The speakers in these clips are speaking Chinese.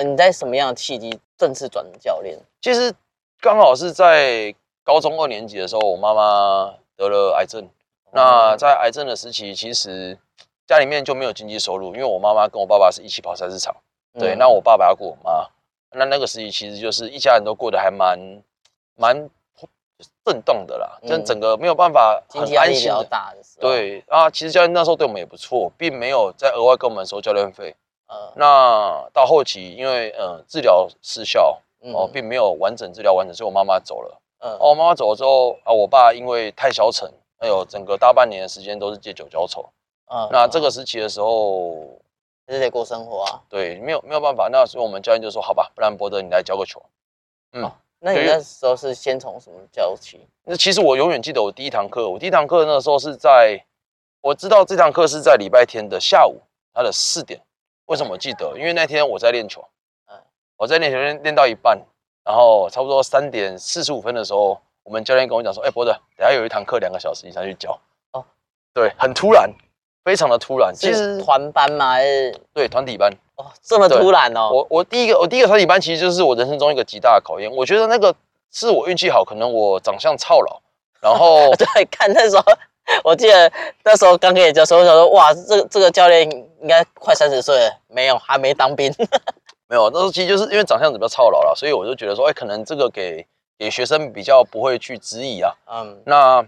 呃，你在什么样的契机正式转教练？其实刚好是在高中二年级的时候，我妈妈得了癌症。那在癌症的时期，其实家里面就没有经济收入，因为我妈妈跟我爸爸是一起跑菜市场。对，那我爸爸要顾我妈。那那个时期其实就是一家人都过得还蛮蛮震动的啦，就整个没有办法经济压力比较大的。对啊，其实教练那时候对我们也不错，并没有再额外跟我们收教练费。呃，那到后期因为呃治疗失效，哦，并没有完整治疗完整，所以我妈妈走了。嗯，哦，我妈妈走了之后啊，我爸因为太消沉，哎呦整个大半年的时间都是借酒浇愁。嗯，那这个时期的时候。还是得过生活啊，对，没有没有办法，那所以我们教练就说，好吧，不然博德你来教个球。嗯，那你那时候是先从什么教起？那其实我永远记得我第一堂课，我第一堂课那时候是在，我知道这堂课是在礼拜天的下午，它的四点。为什么我记得？因为那天我在练球，嗯，我在练球练练到一半，然后差不多三点四十五分的时候，我们教练跟我讲说，哎，博德，等下有一堂课两个小时，你上去教。哦，对，很突然。非常的突然，其实团班吗？还是对团体班哦，这么突然哦。我我第一个我第一个团体班，其实就是我人生中一个极大的考验。我觉得那个是我运气好，可能我长相操劳，然后 对看那时候，我记得那时候刚跟你教，时候想说哇，这这个教练应该快三十岁了，没有还没当兵，没有。那时候其实就是因为长相比较操劳了，所以我就觉得说，哎，可能这个给给学生比较不会去质疑啊。嗯，那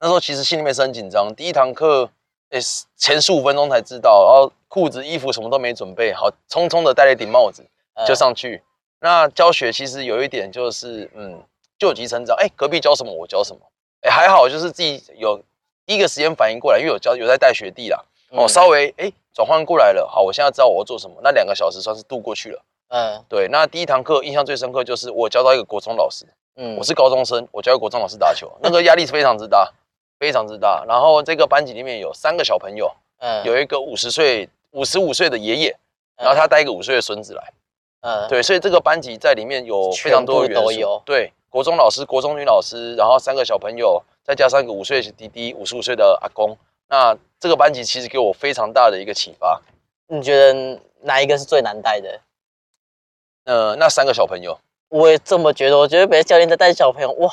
那时候其实心里面是很紧张，第一堂课。诶，前十五分钟才知道，然后裤子、衣服什么都没准备好，匆匆的戴了一顶帽子就上去。那教学其实有一点就是，嗯，救急成长。哎，隔壁教什么我教什么。哎，还好就是自己有第一个时间反应过来，因为有教有在带学弟啦。哦，稍微哎转换过来了。好，我现在知道我要做什么。那两个小时算是度过去了。嗯，对。那第一堂课印象最深刻就是我教到一个国中老师。嗯，我是高中生，我教国中老师打球，那个压力是非常之大。非常之大，然后这个班级里面有三个小朋友，嗯，有一个五十岁、五十五岁的爷爷，然后他带一个五岁的孙子来，嗯，对，所以这个班级在里面有非常多的元素，对，国中老师、国中女老师，然后三个小朋友，再加上一个五岁的弟弟、五十五岁的阿公，那这个班级其实给我非常大的一个启发。你觉得哪一个是最难带的？呃，那三个小朋友，我也这么觉得，我觉得别的教练在带小朋友，哇。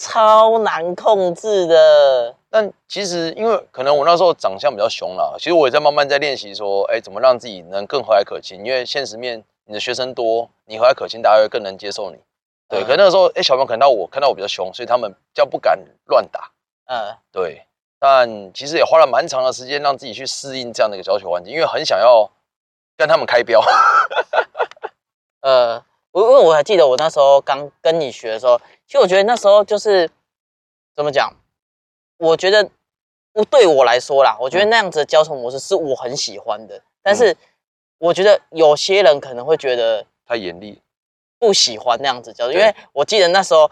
超难控制的，但其实因为可能我那时候长相比较凶了，其实我也在慢慢在练习说，哎，怎么让自己能更和蔼可亲？因为现实面你的学生多，你和蔼可亲，大家会更能接受你。对，可能那个时候，哎，小朋友可能到我，看到我比较凶，所以他们比较不敢乱打。嗯，对。但其实也花了蛮长的时间让自己去适应这样的一个教学环境，因为很想要跟他们开标。呃，我因为我还记得我那时候刚跟你学的时候。其实我觉得那时候就是怎么讲？我觉得我对我来说啦，我觉得那样子的教授模式是我很喜欢的。但是我觉得有些人可能会觉得太严厉，不喜欢那样子教。因为我记得那时候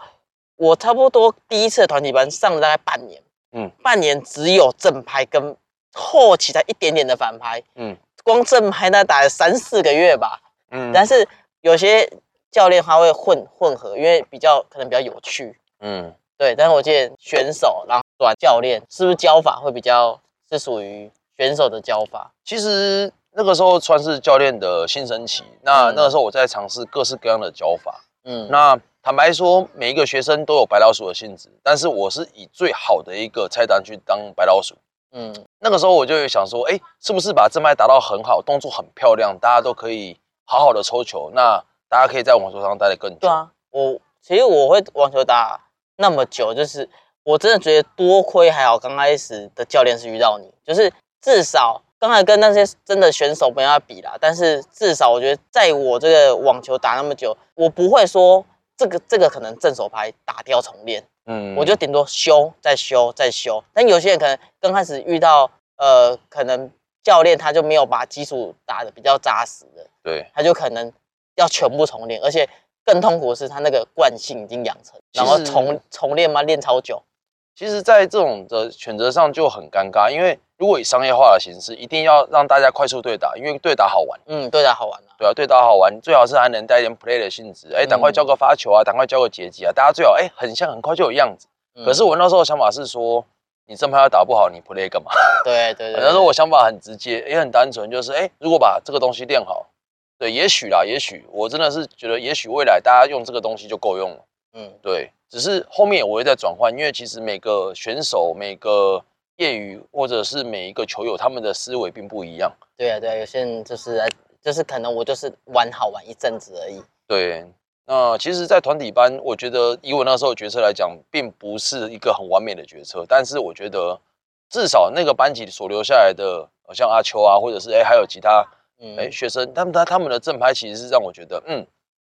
我差不多第一次团体班上了大概半年，嗯，半年只有正拍跟后期才一点点的反拍，嗯，光正拍那打了三四个月吧，嗯，但是有些。教练他会混混合，因为比较可能比较有趣，嗯，对。但是我记得选手，然后转教练，是不是教法会比较是属于选手的教法？其实那个时候算是教练的新生期，那那个时候我在尝试各式各样的教法，嗯。那坦白说，每一个学生都有白老鼠的性质，但是我是以最好的一个菜单去当白老鼠，嗯。那个时候我就想说，哎，是不是把正拍打到很好，动作很漂亮，大家都可以好好的抽球？那大家可以在网球上待得更久。对啊，我其实我会网球打那么久，就是我真的觉得多亏还好，刚开始的教练是遇到你，就是至少刚才跟那些真的选手没法比啦。但是至少我觉得，在我这个网球打那么久，我不会说这个这个可能正手拍打掉重练，嗯，我就顶多修再修再修。但有些人可能刚开始遇到呃，可能教练他就没有把基础打的比较扎实的，对，他就可能。要全部重练，而且更痛苦的是他那个惯性已经养成，然后重重练嘛？练超久。其实，在这种的选择上就很尴尬，因为如果以商业化的形式，一定要让大家快速对打，因为对打好玩。嗯，对打好玩啊。对啊，对打好玩，最好是还能带一点 play 的性质。哎，赶快教个发球啊，赶快教个截击啊，大家最好哎，很像很快就有样子。可是我那时候想法是说，你正拍要打不好，你 play 干嘛？对 对对。那时候我想法很直接，也很单纯，就是哎，如果把这个东西练好。对，也许啦，也许我真的是觉得，也许未来大家用这个东西就够用了。嗯，对，只是后面我会再转换，因为其实每个选手、每个业余或者是每一个球友，他们的思维并不一样。对啊，对啊，有些人就是就是可能我就是玩好玩一阵子而已。对，那其实，在团体班，我觉得以我那时候决策来讲，并不是一个很完美的决策，但是我觉得至少那个班级所留下来的，像阿秋啊，或者是哎还有其他哎学生，他们他他们的正拍其实是让我觉得，嗯，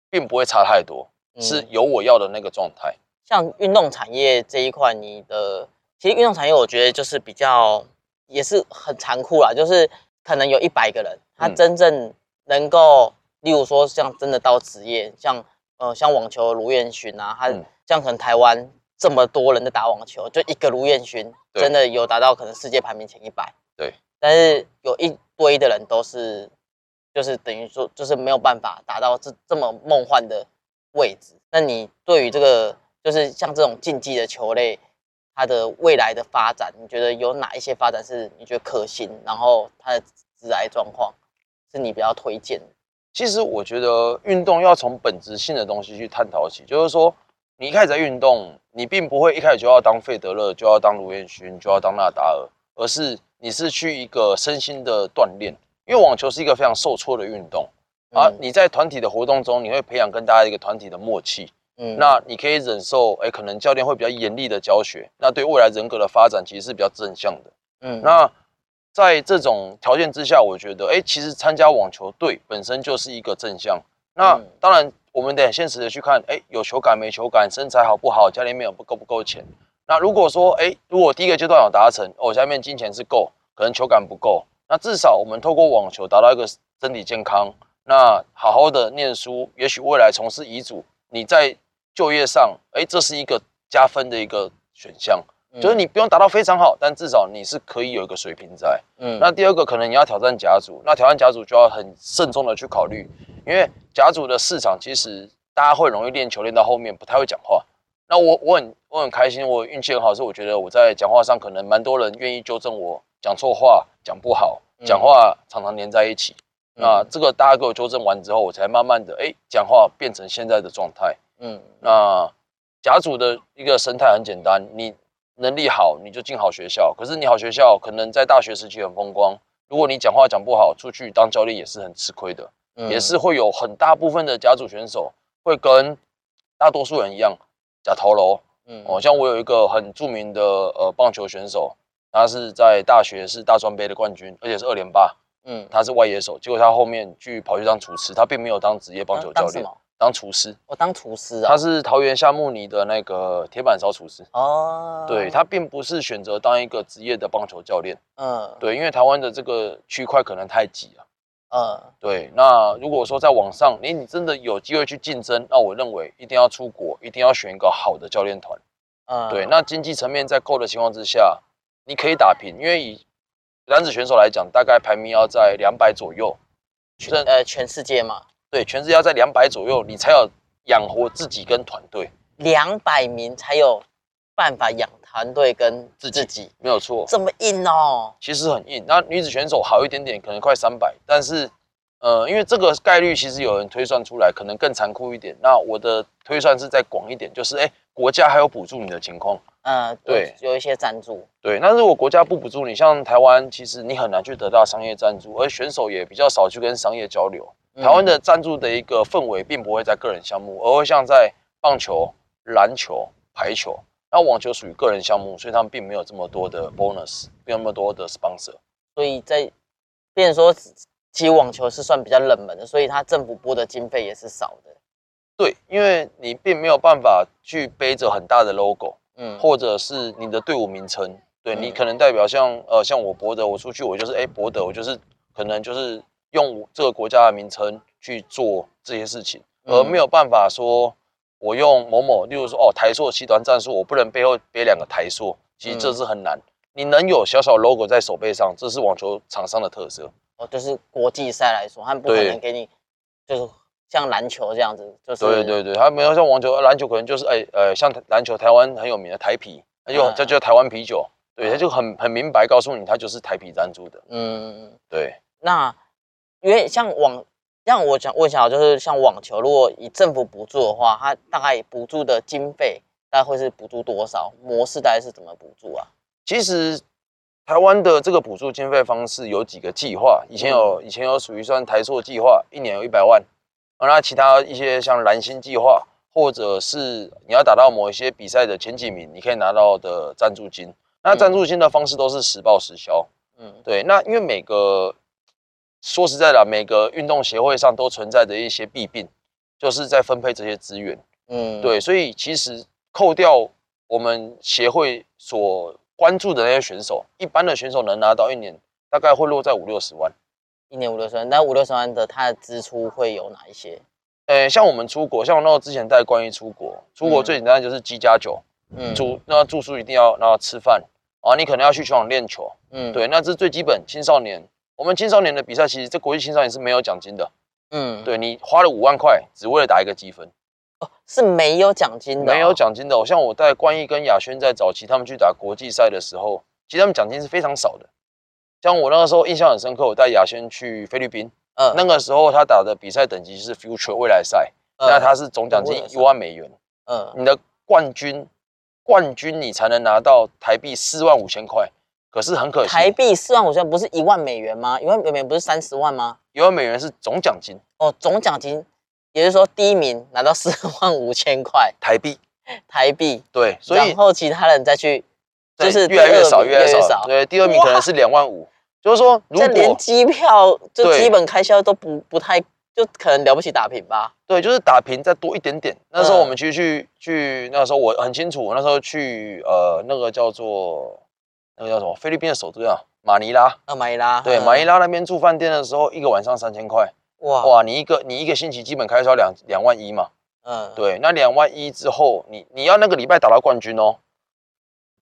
并不会差太多。是有我要的那个状态。像运动产业这一块，你的其实运动产业，我觉得就是比较也是很残酷啦。就是可能有一百个人，他真正能够，例如说像真的到职业，像呃像网球卢彦勋啊，他像可能台湾这么多人在打网球，就一个卢彦勋真的有达到可能世界排名前一百。对。但是有一堆的人都是，就是等于说就是没有办法达到这这么梦幻的。位置，那你对于这个就是像这种竞技的球类，它的未来的发展，你觉得有哪一些发展是你觉得可行？然后它的致癌状况是你比较推荐的？其实我觉得运动要从本质性的东西去探讨起，就是说你一开始在运动，你并不会一开始就要当费德勒，就要当卢彦勋，就要当纳达尔，而是你是去一个身心的锻炼，因为网球是一个非常受挫的运动。啊，你在团体的活动中，你会培养跟大家一个团体的默契。嗯，那你可以忍受，哎，可能教练会比较严厉的教学，那对未来人格的发展其实是比较正向的。嗯，那在这种条件之下，我觉得，哎，其实参加网球队本身就是一个正向。那当然，我们得很现实的去看，哎，有球感没球感，身材好不好，家里面有不够不够钱。那如果说，哎，如果第一个阶段有达成，哦，下面金钱是够，可能球感不够，那至少我们透过网球达到一个身体健康。那好好的念书，也许未来从事遗嘱，你在就业上，哎，这是一个加分的一个选项，就是你不用达到非常好，但至少你是可以有一个水平在。嗯，那第二个可能你要挑战甲组，那挑战甲组就要很慎重的去考虑，因为甲组的市场其实大家会容易练球练到后面不太会讲话。那我我很我很开心，我运气很好，是我觉得我在讲话上可能蛮多人愿意纠正我讲错话、讲不好、讲话常常连在一起。那这个大家给我纠正完之后，我才慢慢的哎讲话变成现在的状态。嗯，那甲组的一个生态很简单，你能力好你就进好学校，可是你好学校可能在大学时期很风光，如果你讲话讲不好，出去当教练也是很吃亏的，也是会有很大部分的甲组选手会跟大多数人一样假头楼。嗯，哦，像我有一个很著名的呃棒球选手，他是在大学是大专杯的冠军，而且是二连霸。嗯，他是外野手，结果他后面去跑去当厨师，他并没有当职业棒球教练，当厨师。我当厨师啊，他是桃园夏木尼的那个铁板烧厨师。哦，对他并不是选择当一个职业的棒球教练。嗯，对，因为台湾的这个区块可能太挤了。嗯，对。那如果说在网上，你你真的有机会去竞争，那我认为一定要出国，一定要选一个好的教练团。嗯，对。那经济层面在够的情况之下，你可以打平，因为以男子选手来讲，大概排名要在两百左右，全呃全世界嘛，对，全世界要在两百左右，你才有养活自己跟团队。两百名才有办法养团队跟自己，没有错。这么硬哦？其实很硬。那女子选手好一点点，可能快三百，但是呃，因为这个概率其实有人推算出来，可能更残酷一点。那我的推算是再广一点，就是哎，国家还有补助你的情况。嗯，对，有一些赞助。对，那如果国家不补助你，像台湾，其实你很难去得到商业赞助，而选手也比较少去跟商业交流。台湾的赞助的一个氛围，并不会在个人项目，而会像在棒球、篮球、排球，那网球属于个人项目，所以他们并没有这么多的 bonus，没有那么多的 sponsor。所以在，变说，其实网球是算比较冷门的，所以它政府拨的经费也是少的。对，因为你并没有办法去背着很大的 logo。嗯，或者是你的队伍名称，对你可能代表像呃像我博德，我出去我就是哎博德，我就是可能就是用这个国家的名称去做这些事情，而没有办法说我用某某，例如说哦台硕七团战术，我不能背后背两个台硕，其实这是很难。你能有小小 logo 在手背上，这是网球厂商的特色。哦，就是国际赛来说，他们不可能给你就是。像篮球这样子，就是对对对，他没有像网球，篮球可能就是哎呃，像篮球台湾很有名的台啤，那就叫叫台湾啤酒，对，他就很很明白告诉你，他就是台啤赞助的。嗯，对。那因为像网像我想问一下，就是像网球，如果以政府补助的话，它大概补助的经费大概会是补助多少？模式大概是怎么补助啊？其实台湾的这个补助经费方式有几个计划，以前有以前有属于算台塑计划，一年有一百万，那其他一些像蓝星计划，或者是你要达到某一些比赛的前几名，你可以拿到的赞助金。那赞助金的方式都是实报实销。嗯，对。那因为每个说实在的，每个运动协会上都存在着一些弊病，就是在分配这些资源。嗯，对。所以其实扣掉我们协会所关注的那些选手，一般的选手能拿到一年大概会落在五六十万。一年五六十万，那五六十万的他的支出会有哪一些？呃，像我们出国，像我那个之前带关于出国，出国最简单就是机加酒。嗯，住那住宿一定要，然后吃饭啊，你可能要去球场练球，嗯，对，那这是最基本。青少年，我们青少年的比赛，其实这国际青少年是没有奖金的，嗯，对你花了五万块，只为了打一个积分，哦，是没有奖金的，没有奖金的。像我带冠毅跟亚轩在早期他们去打国际赛的时候，其实他们奖金是非常少的。像我那个时候印象很深刻，我带亚轩去菲律宾，嗯，那个时候他打的比赛等级是 Future 未来赛，那他是总奖金一万美元，嗯，你的冠军。冠军你才能拿到台币四万五千块，可是很可惜，台币四万五千不是一万美元吗？一万美元不是三十万吗？一万美元是总奖金哦，总奖金，也就是说第一名拿到四万五千块台币，台币对，所以然后其他人再去，就是越来越少，越来越少，对，第二名可能是两万五，就是说如果连机票就基本开销都不不太。就可能了不起打平吧，对，就是打平再多一点点。那时候我们其实去去，那时候我很清楚，我那时候去呃那个叫做那个叫什么菲律宾的首都啊，马尼拉。呃，马尼拉。对，马尼拉那边住饭店的时候，一个晚上三千块。哇哇，你一个你一个星期基本开销两两万一嘛。嗯。对，那两万一之后，你你要那个礼拜打到冠军哦，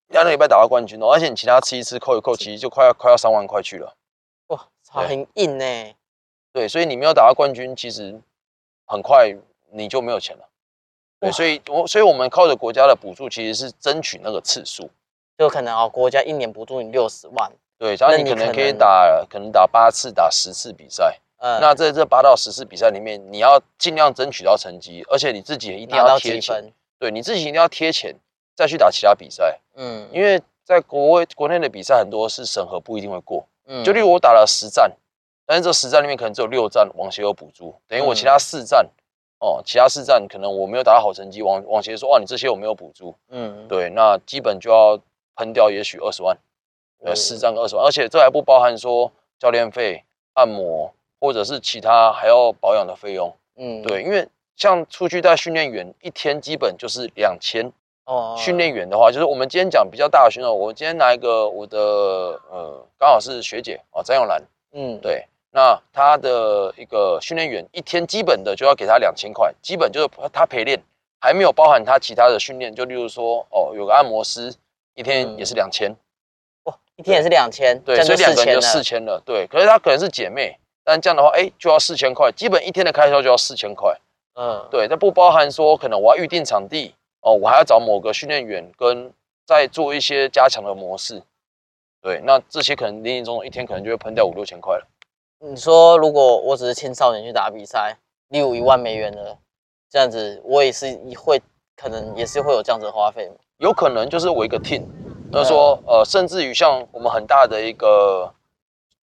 要那个礼拜打到冠军哦，而且你其他吃一吃扣一扣，其实就快要快要三万块去了。哇，很硬呢。对，所以你没有打到冠军，其实很快你就没有钱了。对，所以我所以我们靠着国家的补助，其实是争取那个次数，就可能哦，国家一年补助你六十万。对，然后你可能可以打，可能打八次、打十次比赛。嗯，那在这八到十次比赛里面，你要尽量争取到成绩，而且你自己一定要贴钱。对，你自己一定要贴钱再去打其他比赛。嗯，因为在国外国内的比赛很多是审核不一定会过。嗯，就例如我打了十战。但是这十站里面可能只有六站网协有补助，等于我其他四站哦，其他四站可能我没有达到好成绩，网网协说哇你这些我没有补助，嗯，对，那基本就要喷掉也许二十万，呃，四站二十万，而且这还不包含说教练费、按摩或者是其他还要保养的费用，嗯，对，因为像出去带训练员一天基本就是两千哦，训练员的话就是我们今天讲比较大的选手，我今天拿一个我的呃刚好是学姐哦，张永兰，嗯，对。那她的一个训练员一天基本的就要给他两千块，基本就是她陪练，还没有包含她其他的训练。就例如说，哦，有个按摩师，一天也是两千，哇，一天也是两千，对，所以两个人就四千了，对。可是她可能是姐妹，但这样的话，哎，就要四千块，基本一天的开销就要四千块，嗯，对。这不包含说可能我要预定场地，哦，我还要找某个训练员跟再做一些加强的模式，对。那这些可能零零总总一天可能就会喷掉五六千块了。你说，如果我只是青少年去打比赛，例如一万美元的这样子，我也是会可能也是会有这样子的花费有可能就是我一个 team，那说呃，甚至于像我们很大的一个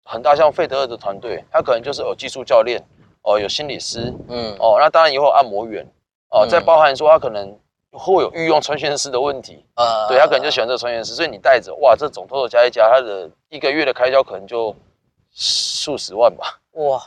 很大像费德勒的团队，他可能就是有技术教练哦，有心理师，嗯，哦，那当然也会有按摩员哦，再包含说他可能会有御用穿线师的问题，呃，对他可能就喜欢这个穿线师，所以你带着哇，这总偷偷加一加，他的一个月的开销可能就。数十万吧，哇，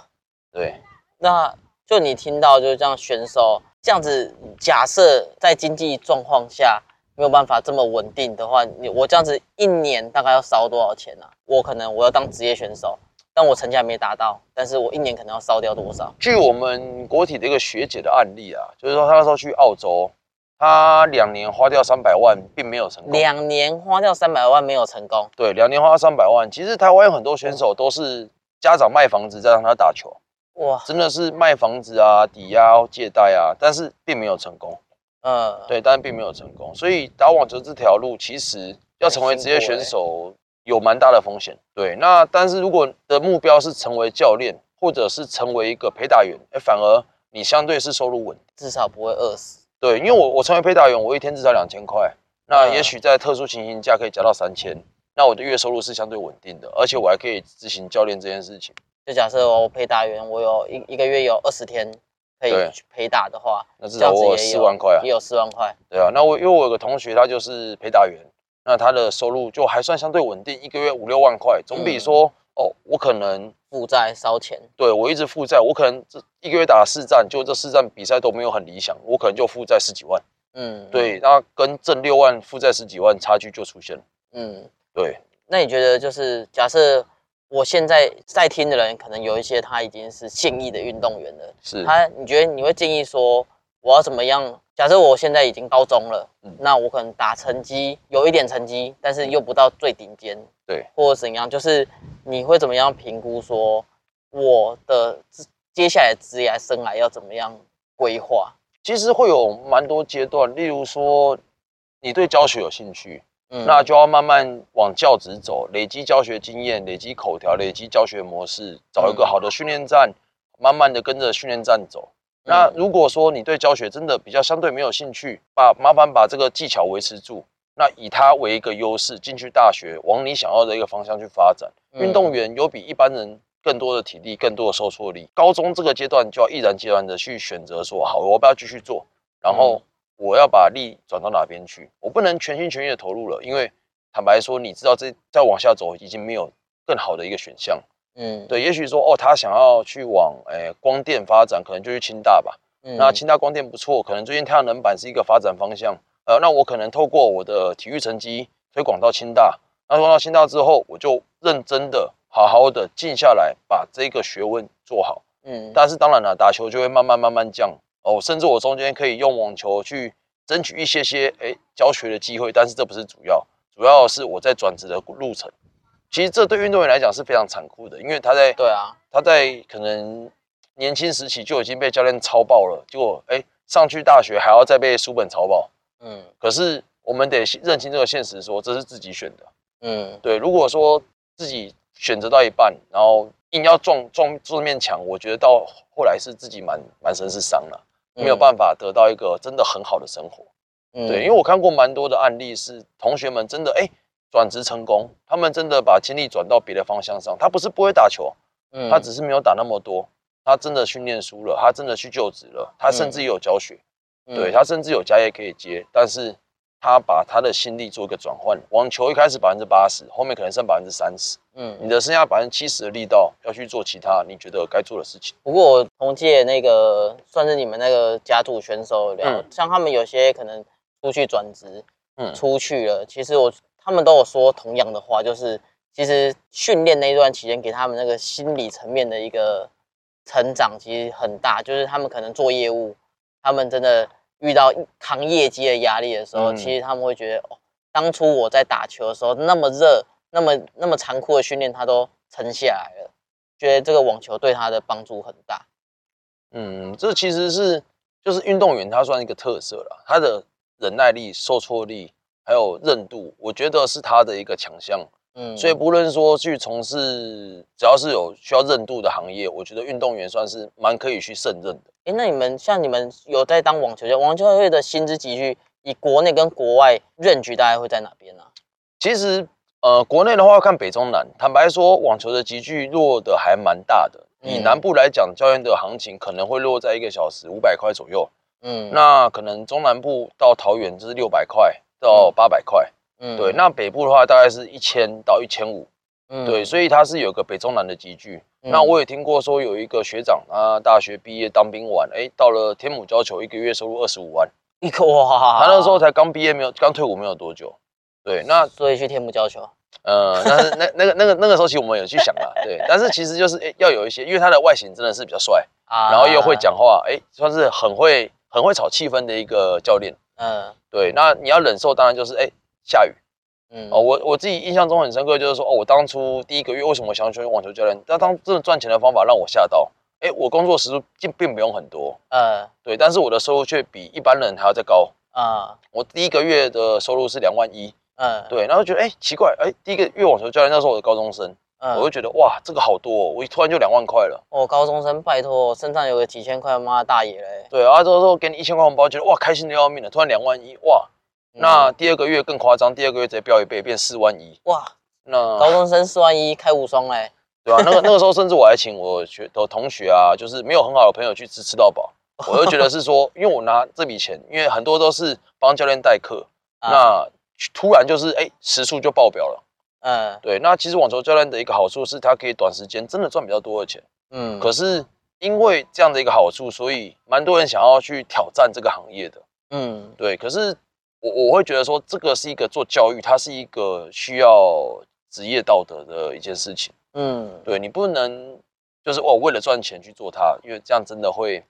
对，那就你听到就是这样选手这样子，假设在经济状况下没有办法这么稳定的话，你我这样子一年大概要烧多少钱呢？我可能我要当职业选手，但我成绩还没达到，但是我一年可能要烧掉多少？据我们国体的一个学姐的案例啊，就是说她那时候去澳洲。她两年花掉三百万，并没有成功。两年花掉三百万没有成功。对，两年花三百万。其实台湾有很多选手都是家长卖房子再让他打球。哇，真的是卖房子啊，抵押借贷啊，但是并没有成功。嗯，对，但是并没有成功。所以打网球这条路，其实要成为职业选手有蛮大的风险。对，那但是如果的目标是成为教练，或者是成为一个陪打员，哎，反而你相对是收入稳，至少不会饿死。对，因为我我成为陪打员，我一天至少两千块，那也许在特殊情形下可以加到三千，那我的月收入是相对稳定的，而且我还可以执行教练这件事情。就假设我陪打员，我有一一个月有二十天可以陪打的话，那至少我有四万块啊，也有四万块。对啊，那我因为我有个同学，他就是陪打员，那他的收入就还算相对稳定，一个月五六万块，总比说。哦，我可能负债烧钱，对我一直负债，我可能这一个月打四战，就这四战比赛都没有很理想，我可能就负债十几万。嗯，对，那跟挣六万负债十几万差距就出现了。嗯，对。那你觉得就是假设我现在在听的人，可能有一些他已经是现役的运动员了，是他，你觉得你会建议说我要怎么样？假设我现在已经高中了，那我可能打成绩有一点成绩，但是又不到最顶尖，对，或者怎样，就是你会怎么样评估说我的接下来职业生涯要怎么样规划？其实会有蛮多阶段，例如说你对教学有兴趣，嗯，那就要慢慢往教职走，累积教学经验，累积口条，累积教学模式，找一个好的训练站，慢慢的跟着训练站走。那如果说你对教学真的比较相对没有兴趣，把麻烦把这个技巧维持住，那以它为一个优势进去大学，往你想要的一个方向去发展。运动员有比一般人更多的体力，更多的受挫力。高中这个阶段就要毅然决然的去选择说，好，我不要继续做，然后我要把力转到哪边去？我不能全心全意的投入了，因为坦白说，你知道这再往下走已经没有更好的一个选项。嗯，对，也许说哦，他想要去往诶光电发展，可能就去清大吧。嗯，那清大光电不错，可能最近太阳能板是一个发展方向。呃，那我可能透过我的体育成绩推广到清大。那推广到清大之后，我就认真的、好好的静下来，把这个学问做好。嗯，但是当然了，打球就会慢慢慢慢降哦，甚至我中间可以用网球去争取一些些诶教学的机会，但是这不是主要，主要是我在转职的路程。其实这对运动员来讲是非常残酷的，因为他在对啊，他在可能年轻时期就已经被教练超爆了，结果哎上去大学还要再被书本超爆。嗯，可是我们得认清这个现实，说这是自己选的。嗯，对，如果说自己选择到一半，然后硬要撞撞这面墙，我觉得到后来是自己满满身是伤了，没有办法得到一个真的很好的生活。嗯，对，因为我看过蛮多的案例，是同学们真的哎。转职成功，他们真的把精力转到别的方向上。他不是不会打球，嗯，他只是没有打那么多。他真的训练输了，他真的去就职了，他甚至有教学，对他甚至有家业可以接。但是他把他的心力做一个转换。网球一开始百分之八十，后面可能剩百分之三十，嗯，你的剩下百分之七十的力道要去做其他你觉得该做的事情。不过我同届那个算是你们那个甲组选手了，像他们有些可能出去转职，嗯，出去了。其实我。他们都有说同样的话，就是其实训练那一段期间给他们那个心理层面的一个成长其实很大。就是他们可能做业务，他们真的遇到扛业绩的压力的时候，其实他们会觉得，哦，当初我在打球的时候那么热，那么那么残酷的训练，他都撑下来了，觉得这个网球对他的帮助很大。嗯，这其实是就是运动员他算一个特色了，他的忍耐力、受挫力。还有韧度，我觉得是他的一个强项。嗯，所以不论说去从事，只要是有需要韧度的行业，我觉得运动员算是蛮可以去胜任的。哎，那你们像你们有在当网球教，网球队的薪资集聚，以国内跟国外任局大概会在哪边呢？其实，呃，国内的话要看北中南。坦白说，网球的集聚落的还蛮大的。以南部来讲，教练的行情可能会落在一个小时五百块左右。嗯，那可能中南部到桃园就是六百块。到八百块，嗯，对，那北部的话大概是一千到一千五，嗯，对，所以它是有个北中南的集聚。那我也听过说有一个学长啊，大学毕业当兵完，哎，到了天母教球，一个月收入二十五万，一个哇，他那时候才刚毕业，没有刚退伍没有多久，对，那所以去天母教球，呃，但是那那个那个那个时候其实我们有去想啊，对，但是其实就是哎要有一些，因为他的外形真的是比较帅啊，然后又会讲话，哎，算是很会很会炒气氛的一个教练。嗯，对，那你要忍受，当然就是哎下雨，嗯哦，我我自己印象中很深刻，就是说哦，我当初第一个月为什么想要选网球教练？那当真的赚钱的方法让我吓到，哎，我工作时数并并不用很多，嗯，对，但是我的收入却比一般人还要再高啊。我第一个月的收入是两万一，嗯，对，然后觉得哎奇怪，哎，第一个月网球教练那时候我的高中生，嗯我就觉得哇，这个好多，哦我突然就两万块了。哦，高中生拜托，身上有个几千块，妈大爷嘞。对啊，之后给你一千块红包，觉得哇，开心的要命了。突然两万一，哇，那第二个月更夸张，第二个月直接飙一倍，变四万一。哇，那高中生四万一开无双嘞。对啊，那个那个时候甚至我还请我学的同学啊，就是没有很好的朋友去吃吃到饱。我就觉得是说，因为我拿这笔钱，因为很多都是帮教练代课，那突然就是哎，时速就爆表了。嗯，对，那其实网球教练的一个好处是，他可以短时间真的赚比较多的钱。嗯，可是因为这样的一个好处，所以蛮多人想要去挑战这个行业的。嗯，对，可是我我会觉得说，这个是一个做教育，它是一个需要职业道德的一件事情。嗯，对你不能就是哦为了赚钱去做它，因为这样真的会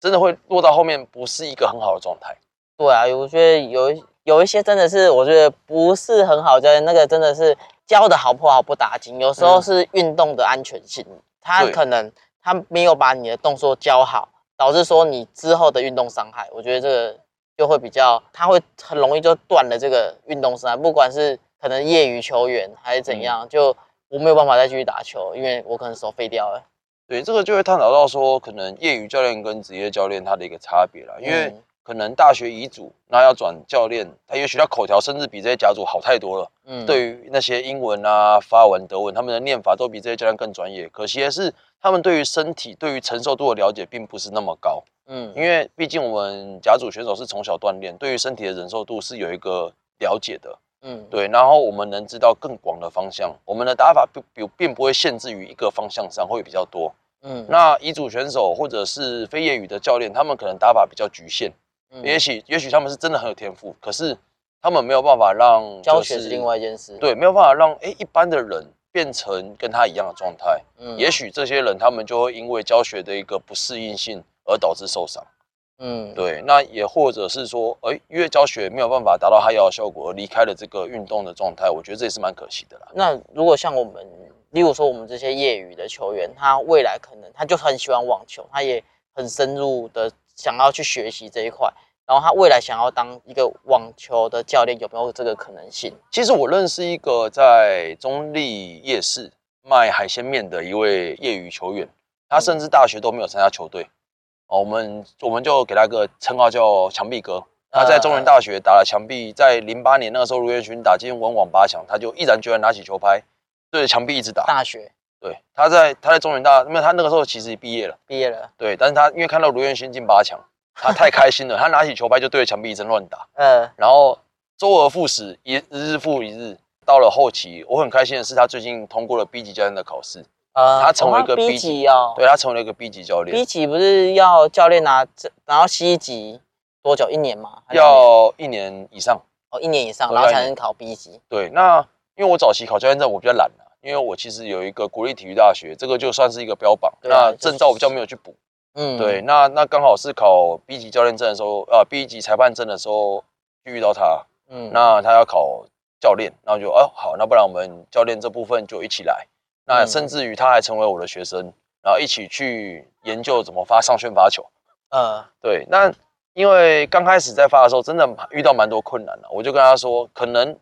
真的会落到后面不是一个很好的状态。对啊，我觉得有。有一些真的是我觉得不是很好教，那个真的是教的好不好不打紧。有时候是运动的安全性，他可能他没有把你的动作教好，导致说你之后的运动伤害。我觉得这个就会比较，他会很容易就断了这个运动伤害。不管是可能业余球员还是怎样，就我没有办法再继续打球，因为我可能手废掉了。对，这个就会探讨到说，可能业余教练跟职业教练他的一个差别了，因为。可能大学乙组，那要转教练，他也许他口条甚至比这些甲组好太多了。嗯，对于那些英文啊、法文、德文，他们的念法都比这些教练更专业。可惜的是，他们对于身体、对于承受度的了解并不是那么高。嗯，因为毕竟我们甲组选手是从小锻炼，对于身体的忍受度是有一个了解的。嗯，对。然后我们能知道更广的方向，我们的打法并并并不会限制于一个方向上，会比较多。嗯，那乙组选手或者是非业余的教练，他们可能打法比较局限。也许，也许他们是真的很有天赋，可是他们没有办法让教学是另外一件事。对，没有办法让哎一般的人变成跟他一样的状态。嗯，也许这些人他们就会因为教学的一个不适应性而导致受伤。嗯，对。那也或者是说，哎，因为教学没有办法达到他要的效果而离开了这个运动的状态，我觉得这也是蛮可惜的啦。那如果像我们，例如说我们这些业余的球员，他未来可能他就很喜欢网球，他也很深入的。想要去学习这一块，然后他未来想要当一个网球的教练，有没有这个可能性？其实我认识一个在中立夜市卖海鲜面的一位业余球员，他甚至大学都没有参加球队。哦，我们我们就给他个称号叫墙壁哥。他在中原大学打了墙壁，在零八年那个时候，卢彦勋打进文网八强，他就毅然决然拿起球拍，对着墙壁一直打。大学。对，他在他在中原大，因为他那个时候其实毕业了，毕业了。对，但是他因为看到卢彦勋进八强，他太开心了，他拿起球拍就对着墙壁一阵乱打。嗯，然后周而复始，一日复一日，到了后期，我很开心的是他最近通过了 B 级教练的考试，啊，他成为一个 B 级哦，对他成为了一个 B 级教练。B 级不是要教练拿这，然后 C 级多久？一年吗？要一年以上哦，一年以上，然后才能考 B 级。对，那因为我早期考教练证，我比较懒因为我其实有一个国立体育大学，这个就算是一个标榜。那证照我比较没有去补。嗯，对，那那刚好是考 B 级教练证的时候，呃，B 级裁判证的时候遇到他。嗯，那他要考教练，然后就哦好，那不然我们教练这部分就一起来。那甚至于他还成为我的学生，然后一起去研究怎么发上旋发球。嗯，对。那因为刚开始在发的时候，真的遇到蛮多困难的，我就跟他说，可能。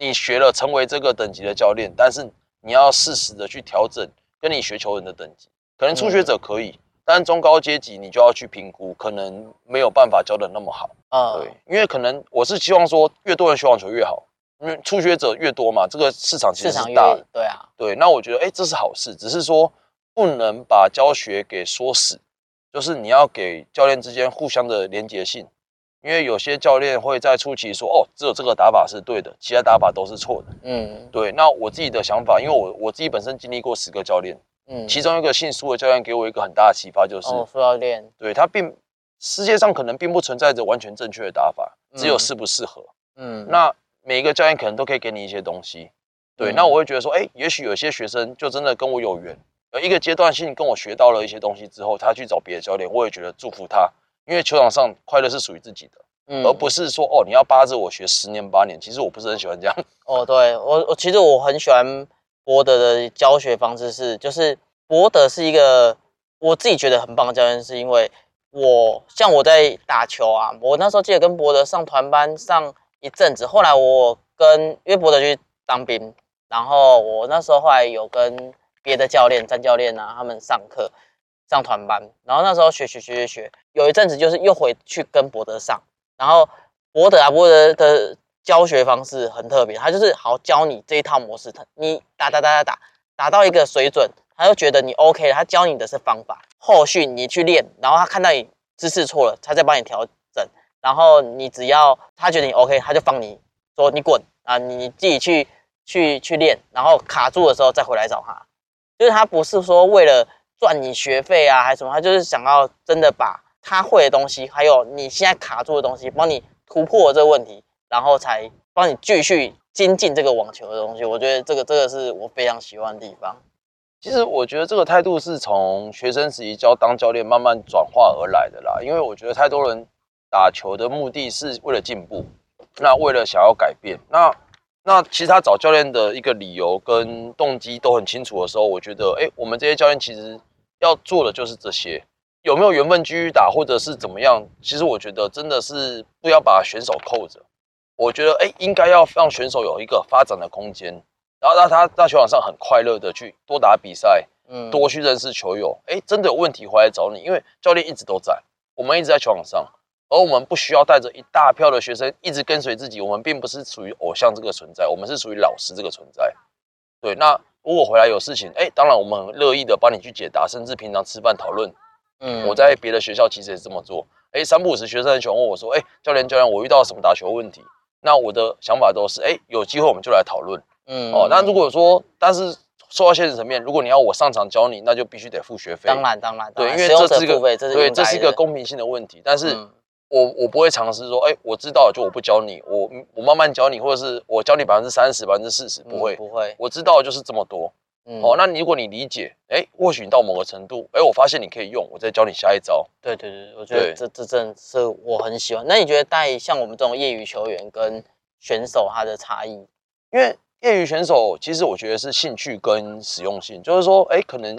你学了成为这个等级的教练，但是你要适时的去调整跟你学球人的等级。可能初学者可以，但中高阶级你就要去评估，可能没有办法教的那么好。啊，对，因为可能我是希望说越多人学网球越好，因为初学者越多嘛，这个市场其实是大的。对啊，对，那我觉得哎这是好事，只是说不能把教学给说死，就是你要给教练之间互相的连结性。因为有些教练会在初期说：“哦，只有这个打法是对的，其他打法都是错的。”嗯，对。那我自己的想法，因为我我自己本身经历过十个教练，嗯，其中一个姓苏的教练给我一个很大的启发，就是苏教练，对他并世界上可能并不存在着完全正确的打法，只有适不适合。嗯，那每一个教练可能都可以给你一些东西。对，那我会觉得说，哎，也许有些学生就真的跟我有缘，有一个阶段性跟我学到了一些东西之后，他去找别的教练，我也觉得祝福他。因为球场上快乐是属于自己的，嗯，而不是说哦你要扒着我学十年八年，其实我不是很喜欢这样。哦，对我我其实我很喜欢博德的教学方式是，就是博德是一个我自己觉得很棒的教练，是因为我像我在打球啊，我那时候记得跟博德上团班上一阵子，后来我跟因为博德去当兵，然后我那时候后来有跟别的教练、詹教练啊，他们上课上团班，然后那时候学学学学学，有一阵子就是又回去跟博德上，然后博德啊博德的教学方式很特别，他就是好教你这一套模式，他你打打打打打打到一个水准，他就觉得你 OK 了，他教你的是方法，后续你去练，然后他看到你姿势错了，他再帮你调整，然后你只要他觉得你 OK，他就放你说你滚啊，你你自己去。去去练，然后卡住的时候再回来找他，就是他不是说为了赚你学费啊，还是什么，他就是想要真的把他会的东西，还有你现在卡住的东西，帮你突破这个问题，然后才帮你继续精进这个网球的东西。我觉得这个这个是我非常喜欢的地方。其实我觉得这个态度是从学生时期教当教练慢慢转化而来的啦，因为我觉得太多人打球的目的是为了进步，那为了想要改变，那。那其实他找教练的一个理由跟动机都很清楚的时候，我觉得，哎，我们这些教练其实要做的就是这些，有没有缘分继续打，或者是怎么样？其实我觉得真的是不要把选手扣着，我觉得，哎，应该要让选手有一个发展的空间，然后让他在球场上很快乐的去多打比赛，嗯，多去认识球友，哎，真的有问题回来找你，因为教练一直都在，我们一直在球场上。而我们不需要带着一大票的学生一直跟随自己，我们并不是属于偶像这个存在，我们是属于老师这个存在。对，那如果回来有事情，哎，当然我们很乐意的帮你去解答，甚至平常吃饭讨论。嗯，我在别的学校其实也是这么做。哎，三不五时学生很喜欢问我说，哎，教练教练，我遇到什么打球问题？那我的想法都是，哎，有机会我们就来讨论。嗯，哦，那如果说，但是说到现实层面，如果你要我上场教你，那就必须得付学费。当然，当然，对，因为这是一个对，这是一个公平性的问题，但是。我我不会尝试说，哎，我知道就我不教你，我我慢慢教你，或者是我教你百分之三十、百分之四十，不会不会，我知道就是这么多。哦，那如果你理解，哎，或许你到某个程度，哎，我发现你可以用，我再教你下一招。对对对，我觉得这这真是我很喜欢。那你觉得带像我们这种业余球员跟选手他的差异？因为业余选手其实我觉得是兴趣跟实用性，就是说，哎，可能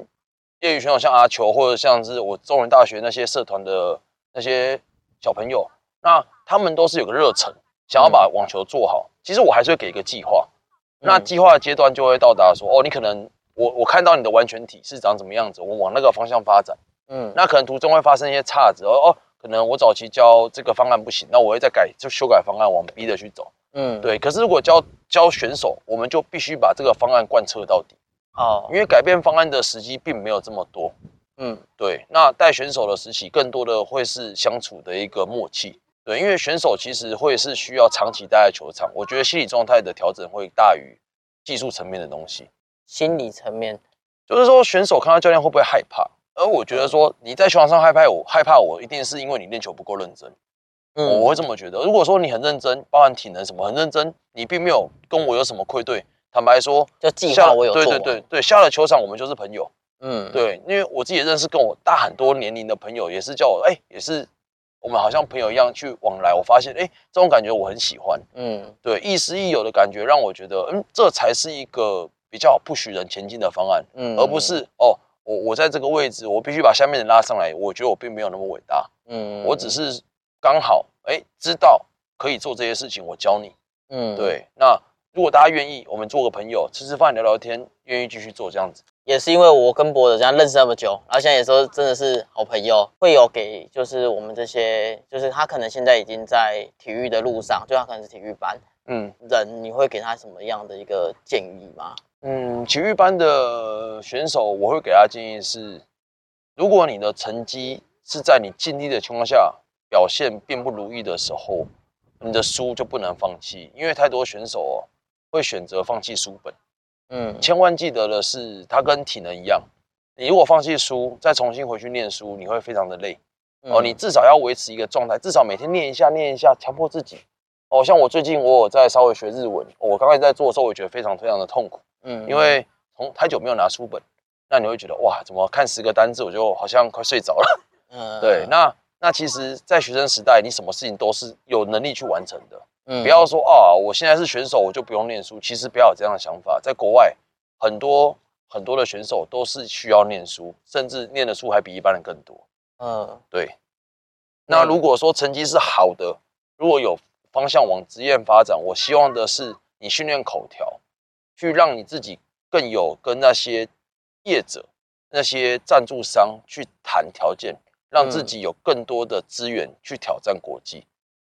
业余选手像阿球，或者像是我中文大学那些社团的那些。小朋友，那他们都是有个热忱，想要把网球做好。其实我还是会给一个计划，那计划的阶段就会到达说，哦，你可能我我看到你的完全体是长什么样子，我往那个方向发展。嗯，那可能途中会发生一些岔子，哦哦，可能我早期教这个方案不行，那我会再改，就修改方案往 B 的去走。嗯，对。可是如果教教选手，我们就必须把这个方案贯彻到底。哦，因为改变方案的时机并没有这么多。嗯，对，那带选手的时期，更多的会是相处的一个默契。对，因为选手其实会是需要长期待在球场，我觉得心理状态的调整会大于技术层面的东西。心理层面，就是说选手看到教练会不会害怕？而我觉得说你在球场上害怕我，害怕我一定是因为你练球不够认真。嗯，我会这么觉得。如果说你很认真，包含体能什么很认真，你并没有跟我有什么愧对。坦白说，就计划我有对对对对，下了球场我们就是朋友。嗯，对，因为我自己认识跟我大很多年龄的朋友，也是叫我哎，也是我们好像朋友一样去往来。我发现哎，这种感觉我很喜欢。嗯，对，亦师亦友的感觉让我觉得，嗯，这才是一个比较不许人前进的方案。嗯，而不是哦，我我在这个位置，我必须把下面人拉上来。我觉得我并没有那么伟大。嗯，我只是刚好哎，知道可以做这些事情，我教你。嗯，对。那如果大家愿意，我们做个朋友，吃吃饭，聊聊天，愿意继续做这样子。也是因为我跟博德这样认识那么久，然后现在也说真的是好朋友，会有给就是我们这些，就是他可能现在已经在体育的路上，就他可能是体育班，嗯，人你会给他什么样的一个建议吗？嗯，体育班的选手，我会给他建议是，如果你的成绩是在你尽力的情况下表现并不如意的时候，你的书就不能放弃，因为太多选手哦会选择放弃书本。嗯，千万记得的是，它跟体能一样，你如果放弃书，再重新回去念书，你会非常的累。哦，你至少要维持一个状态，至少每天念一下，念一下，强迫自己。哦，像我最近我有在稍微学日文，我刚才在做的时候，我觉得非常非常的痛苦。嗯，因为从太久没有拿书本，那你会觉得哇，怎么看十个单字我就好像快睡着了。嗯，对，那那其实，在学生时代，你什么事情都是有能力去完成的。嗯不要说啊，我现在是选手，我就不用念书。其实不要有这样的想法。在国外，很多很多的选手都是需要念书，甚至念的书还比一般人更多。嗯，对。那如果说成绩是好的，如果有方向往职业发展，我希望的是你训练口条，去让你自己更有跟那些业者、那些赞助商去谈条件，让自己有更多的资源去挑战国际。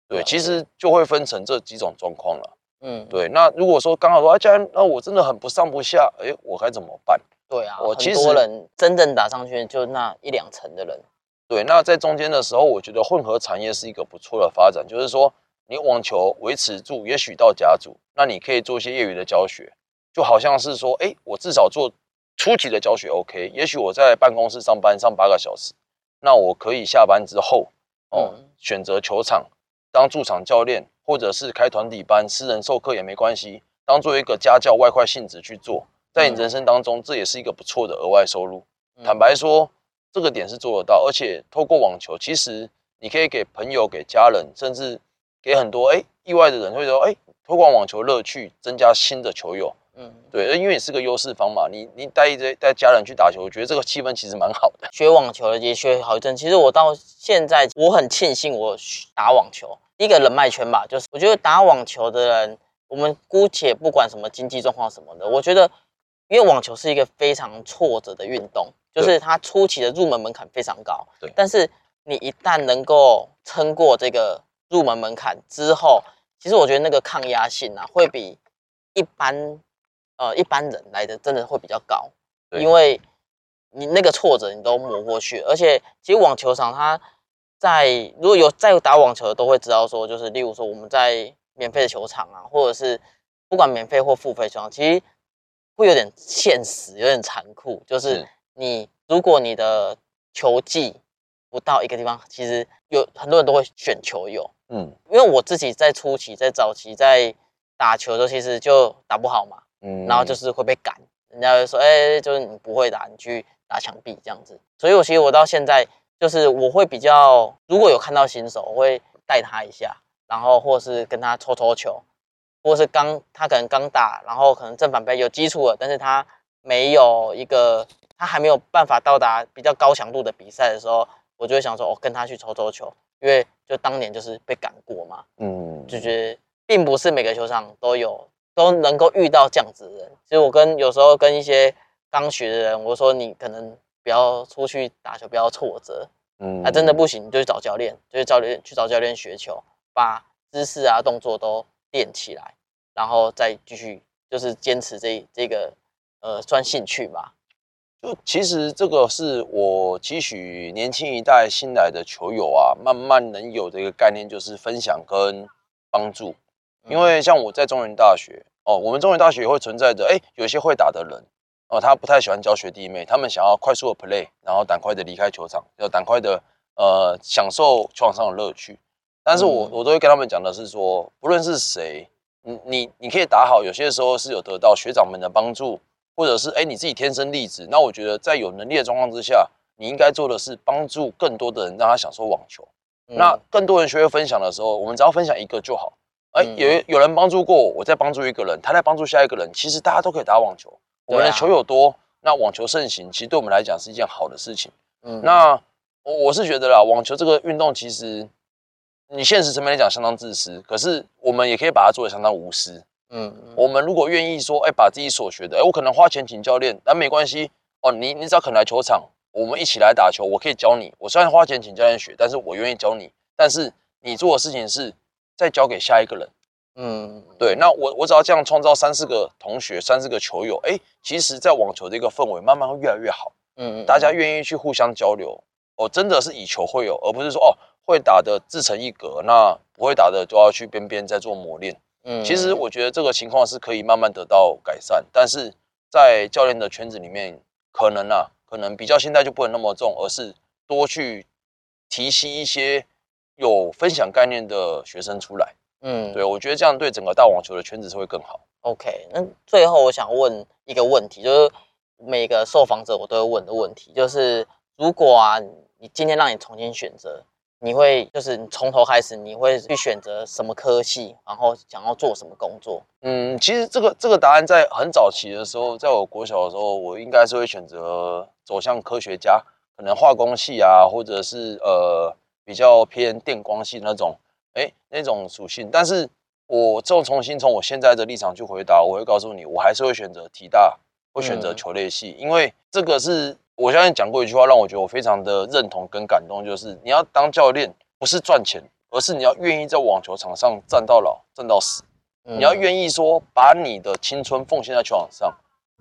对，其实就会分成这几种状况了。嗯，对。那如果说刚好说啊，家人，那我真的很不上不下，哎，我该怎么办？对啊，我很多人真正打上去就那一两成的人。对，那在中间的时候，我觉得混合产业是一个不错的发展，就是说你网球维持住，也许到甲组，那你可以做一些业余的教学，就好像是说，哎，我至少做初级的教学 OK。也许我在办公室上班上八个小时，那我可以下班之后哦，选择球场当驻场教练，或者是开团体班、私人授课也没关系，当做一个家教外快性质去做。在你人生当中，这也是一个不错的额外收入。坦白说，这个点是做得到，而且透过网球，其实你可以给朋友、给家人，甚至给很多哎意外的人，会说哎，推广网球乐趣，增加新的球友。嗯，对，因为你是个优势方嘛，你你带一堆带家人去打球，我觉得这个气氛其实蛮好的。学网球也学好一阵，其实我到现在我很庆幸我打网球，一个人脉圈吧，就是我觉得打网球的人，我们姑且不管什么经济状况什么的，我觉得。因为网球是一个非常挫折的运动，就是它初期的入门门槛非常高。对，但是你一旦能够撑过这个入门门槛之后，其实我觉得那个抗压性啊，会比一般呃一般人来的真的会比较高。因为你那个挫折你都磨过去，而且其实网球场它在如果有在打网球的都会知道说，就是例如说我们在免费的球场啊，或者是不管免费或付费球场，其实。会有点现实，有点残酷，就是你如果你的球技不到一个地方，其实有很多人都会选球友，嗯，因为我自己在初期在早期在打球的时候，其实就打不好嘛，嗯，然后就是会被赶，人家会说，哎，就是你不会打，你去打墙壁这样子，所以我其实我到现在就是我会比较，如果有看到新手，我会带他一下，然后或是跟他抽抽球。或是刚他可能刚打，然后可能正反背有基础了，但是他没有一个，他还没有办法到达比较高强度的比赛的时候，我就会想说，我跟他去抽抽球，因为就当年就是被赶过嘛，嗯，就觉得并不是每个球场都有都能够遇到这样子的人。其实我跟有时候跟一些刚学的人，我说你可能不要出去打球，不要挫折，嗯，啊真的不行，你就去找教练，就去教练去找教练学球，把姿势啊动作都。练起来，然后再继续，就是坚持这这个呃，算兴趣吧。就其实这个是我期许年轻一代新来的球友啊，慢慢能有的一个概念，就是分享跟帮助。因为像我在中原大学哦，我们中原大学也会存在着，哎，有一些会打的人哦，他不太喜欢教学弟妹，他们想要快速的 play，然后赶快的离开球场，要赶快的呃享受球场上的乐趣。但是我我都会跟他们讲的是说，不论是谁，你你你可以打好，有些时候是有得到学长们的帮助，或者是哎你自己天生丽质。那我觉得在有能力的状况之下，你应该做的是帮助更多的人，让他享受网球。那更多人学会分享的时候，我们只要分享一个就好。哎，有有人帮助过我，我在帮助一个人，他再帮助下一个人，其实大家都可以打网球。我们的球友多，那网球盛行，其实对我们来讲是一件好的事情。嗯，那我我是觉得啦，网球这个运动其实。你现实层面来讲相当自私，可是我们也可以把它做的相当无私。嗯，我们如果愿意说，哎，把自己所学的，哎，我可能花钱请教练，那没关系哦。你你只要肯来球场，我们一起来打球，我可以教你。我虽然花钱请教练学，但是我愿意教你。但是你做的事情是再交给下一个人。嗯，对。那我我只要这样创造三四个同学，三四个球友，哎，其实在网球的一个氛围慢慢会越来越好。嗯，大家愿意去互相交流，哦，真的是以球会友，而不是说哦。会打的自成一格，那不会打的就要去边边再做磨练。嗯，其实我觉得这个情况是可以慢慢得到改善，但是在教练的圈子里面，可能啊，可能比较现在就不能那么重，而是多去提携一些有分享概念的学生出来。嗯，对，我觉得这样对整个大网球的圈子是会更好。OK，那最后我想问一个问题，就是每个受访者我都会问的问题，就是如果啊，你今天让你重新选择。你会就是你从头开始，你会去选择什么科系，然后想要做什么工作？嗯，其实这个这个答案在很早期的时候，在我国小的时候，我应该是会选择走向科学家，可能化工系啊，或者是呃比较偏电光系那种，哎那种属性。但是我这种重新从我现在的立场去回答，我会告诉你，我还是会选择体大，会选择球类系，因为这个是我相信讲过一句话，让我觉得我非常的认同跟感动，就是你要当教练不是赚钱，而是你要愿意在网球场上站到老，站到死，你要愿意说把你的青春奉献在球场上，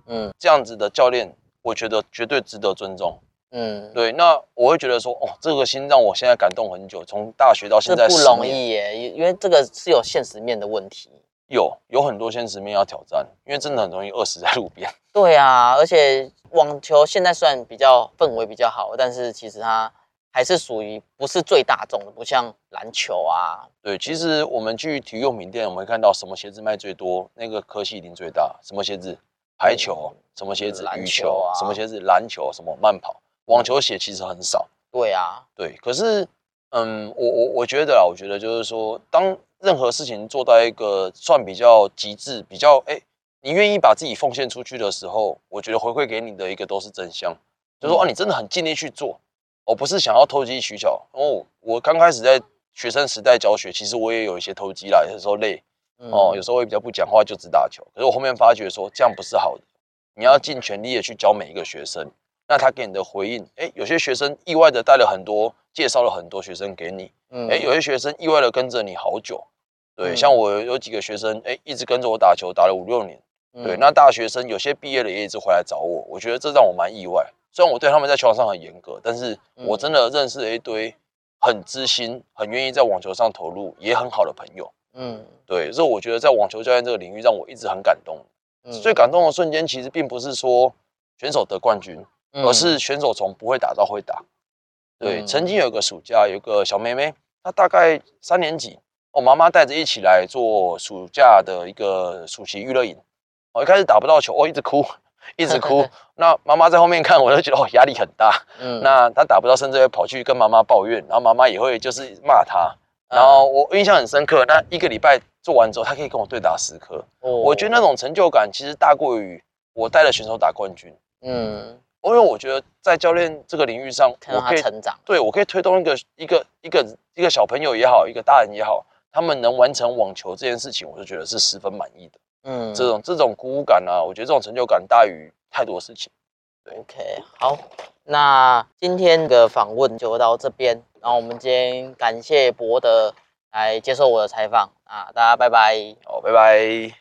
嗯，这样子的教练，我觉得绝对值得尊重。嗯，对，那我会觉得说，哦，这个心让我现在感动很久，从大学到现在不容易耶，因为这个是有现实面的问题，有有很多现实面要挑战，因为真的很容易饿死在路边。对啊，而且网球现在算比较氛围比较好，但是其实它还是属于不是最大众的，不像篮球啊。对，其实我们去体育用品店，我们会看到什么鞋子卖最多，那个科系一定最大。什么鞋子？排球？什么鞋子？羽球啊？什么鞋子？篮球？什么慢跑？网球鞋其实很少，对啊，对。可是，嗯，我我我觉得啊，我觉得就是说，当任何事情做到一个算比较极致、比较哎，你愿意把自己奉献出去的时候，我觉得回馈给你的一个都是真相，就说啊，你真的很尽力去做，我不是想要投机取巧。哦，我刚开始在学生时代教学，其实我也有一些投机啦，有时候累，哦，有时候会比较不讲话，就只打球。可是我后面发觉说，这样不是好的，你要尽全力的去教每一个学生。那他给你的回应，哎，有些学生意外的带了很多，介绍了很多学生给你，嗯，哎，有些学生意外的跟着你好久，对，像我有几个学生，哎，一直跟着我打球，打了五六年，对，那大学生有些毕业了也一直回来找我，我觉得这让我蛮意外。虽然我对他们在球场上很严格，但是我真的认识了一堆很知心、很愿意在网球上投入、也很好的朋友，嗯，对，所以我觉得在网球教练这个领域，让我一直很感动。最感动的瞬间，其实并不是说选手得冠军。而是选手从不会打到会打，对。曾经有个暑假，有个小妹妹，她大概三年级，我妈妈带着一起来做暑假的一个暑期娱乐营。我一开始打不到球，我一直哭，一直哭。那妈妈在后面看，我就觉得哦压力很大。嗯。那她打不到，甚至会跑去跟妈妈抱怨，然后妈妈也会就是骂她。然后我印象很深刻，那一个礼拜做完之后，她可以跟我对打十颗。哦。我觉得那种成就感其实大过于我带了选手打冠军。嗯。因为我觉得在教练这个领域上，我可以成长，对我可以推动一个一个一个一个小朋友也好，一个大人也好，他们能完成网球这件事情，我就觉得是十分满意的。嗯，这种这种鼓舞感啊，我觉得这种成就感大于太多事情。OK，好，那今天的访问就到这边，然后我们今天感谢博德来接受我的采访啊，大家拜拜。好，拜拜。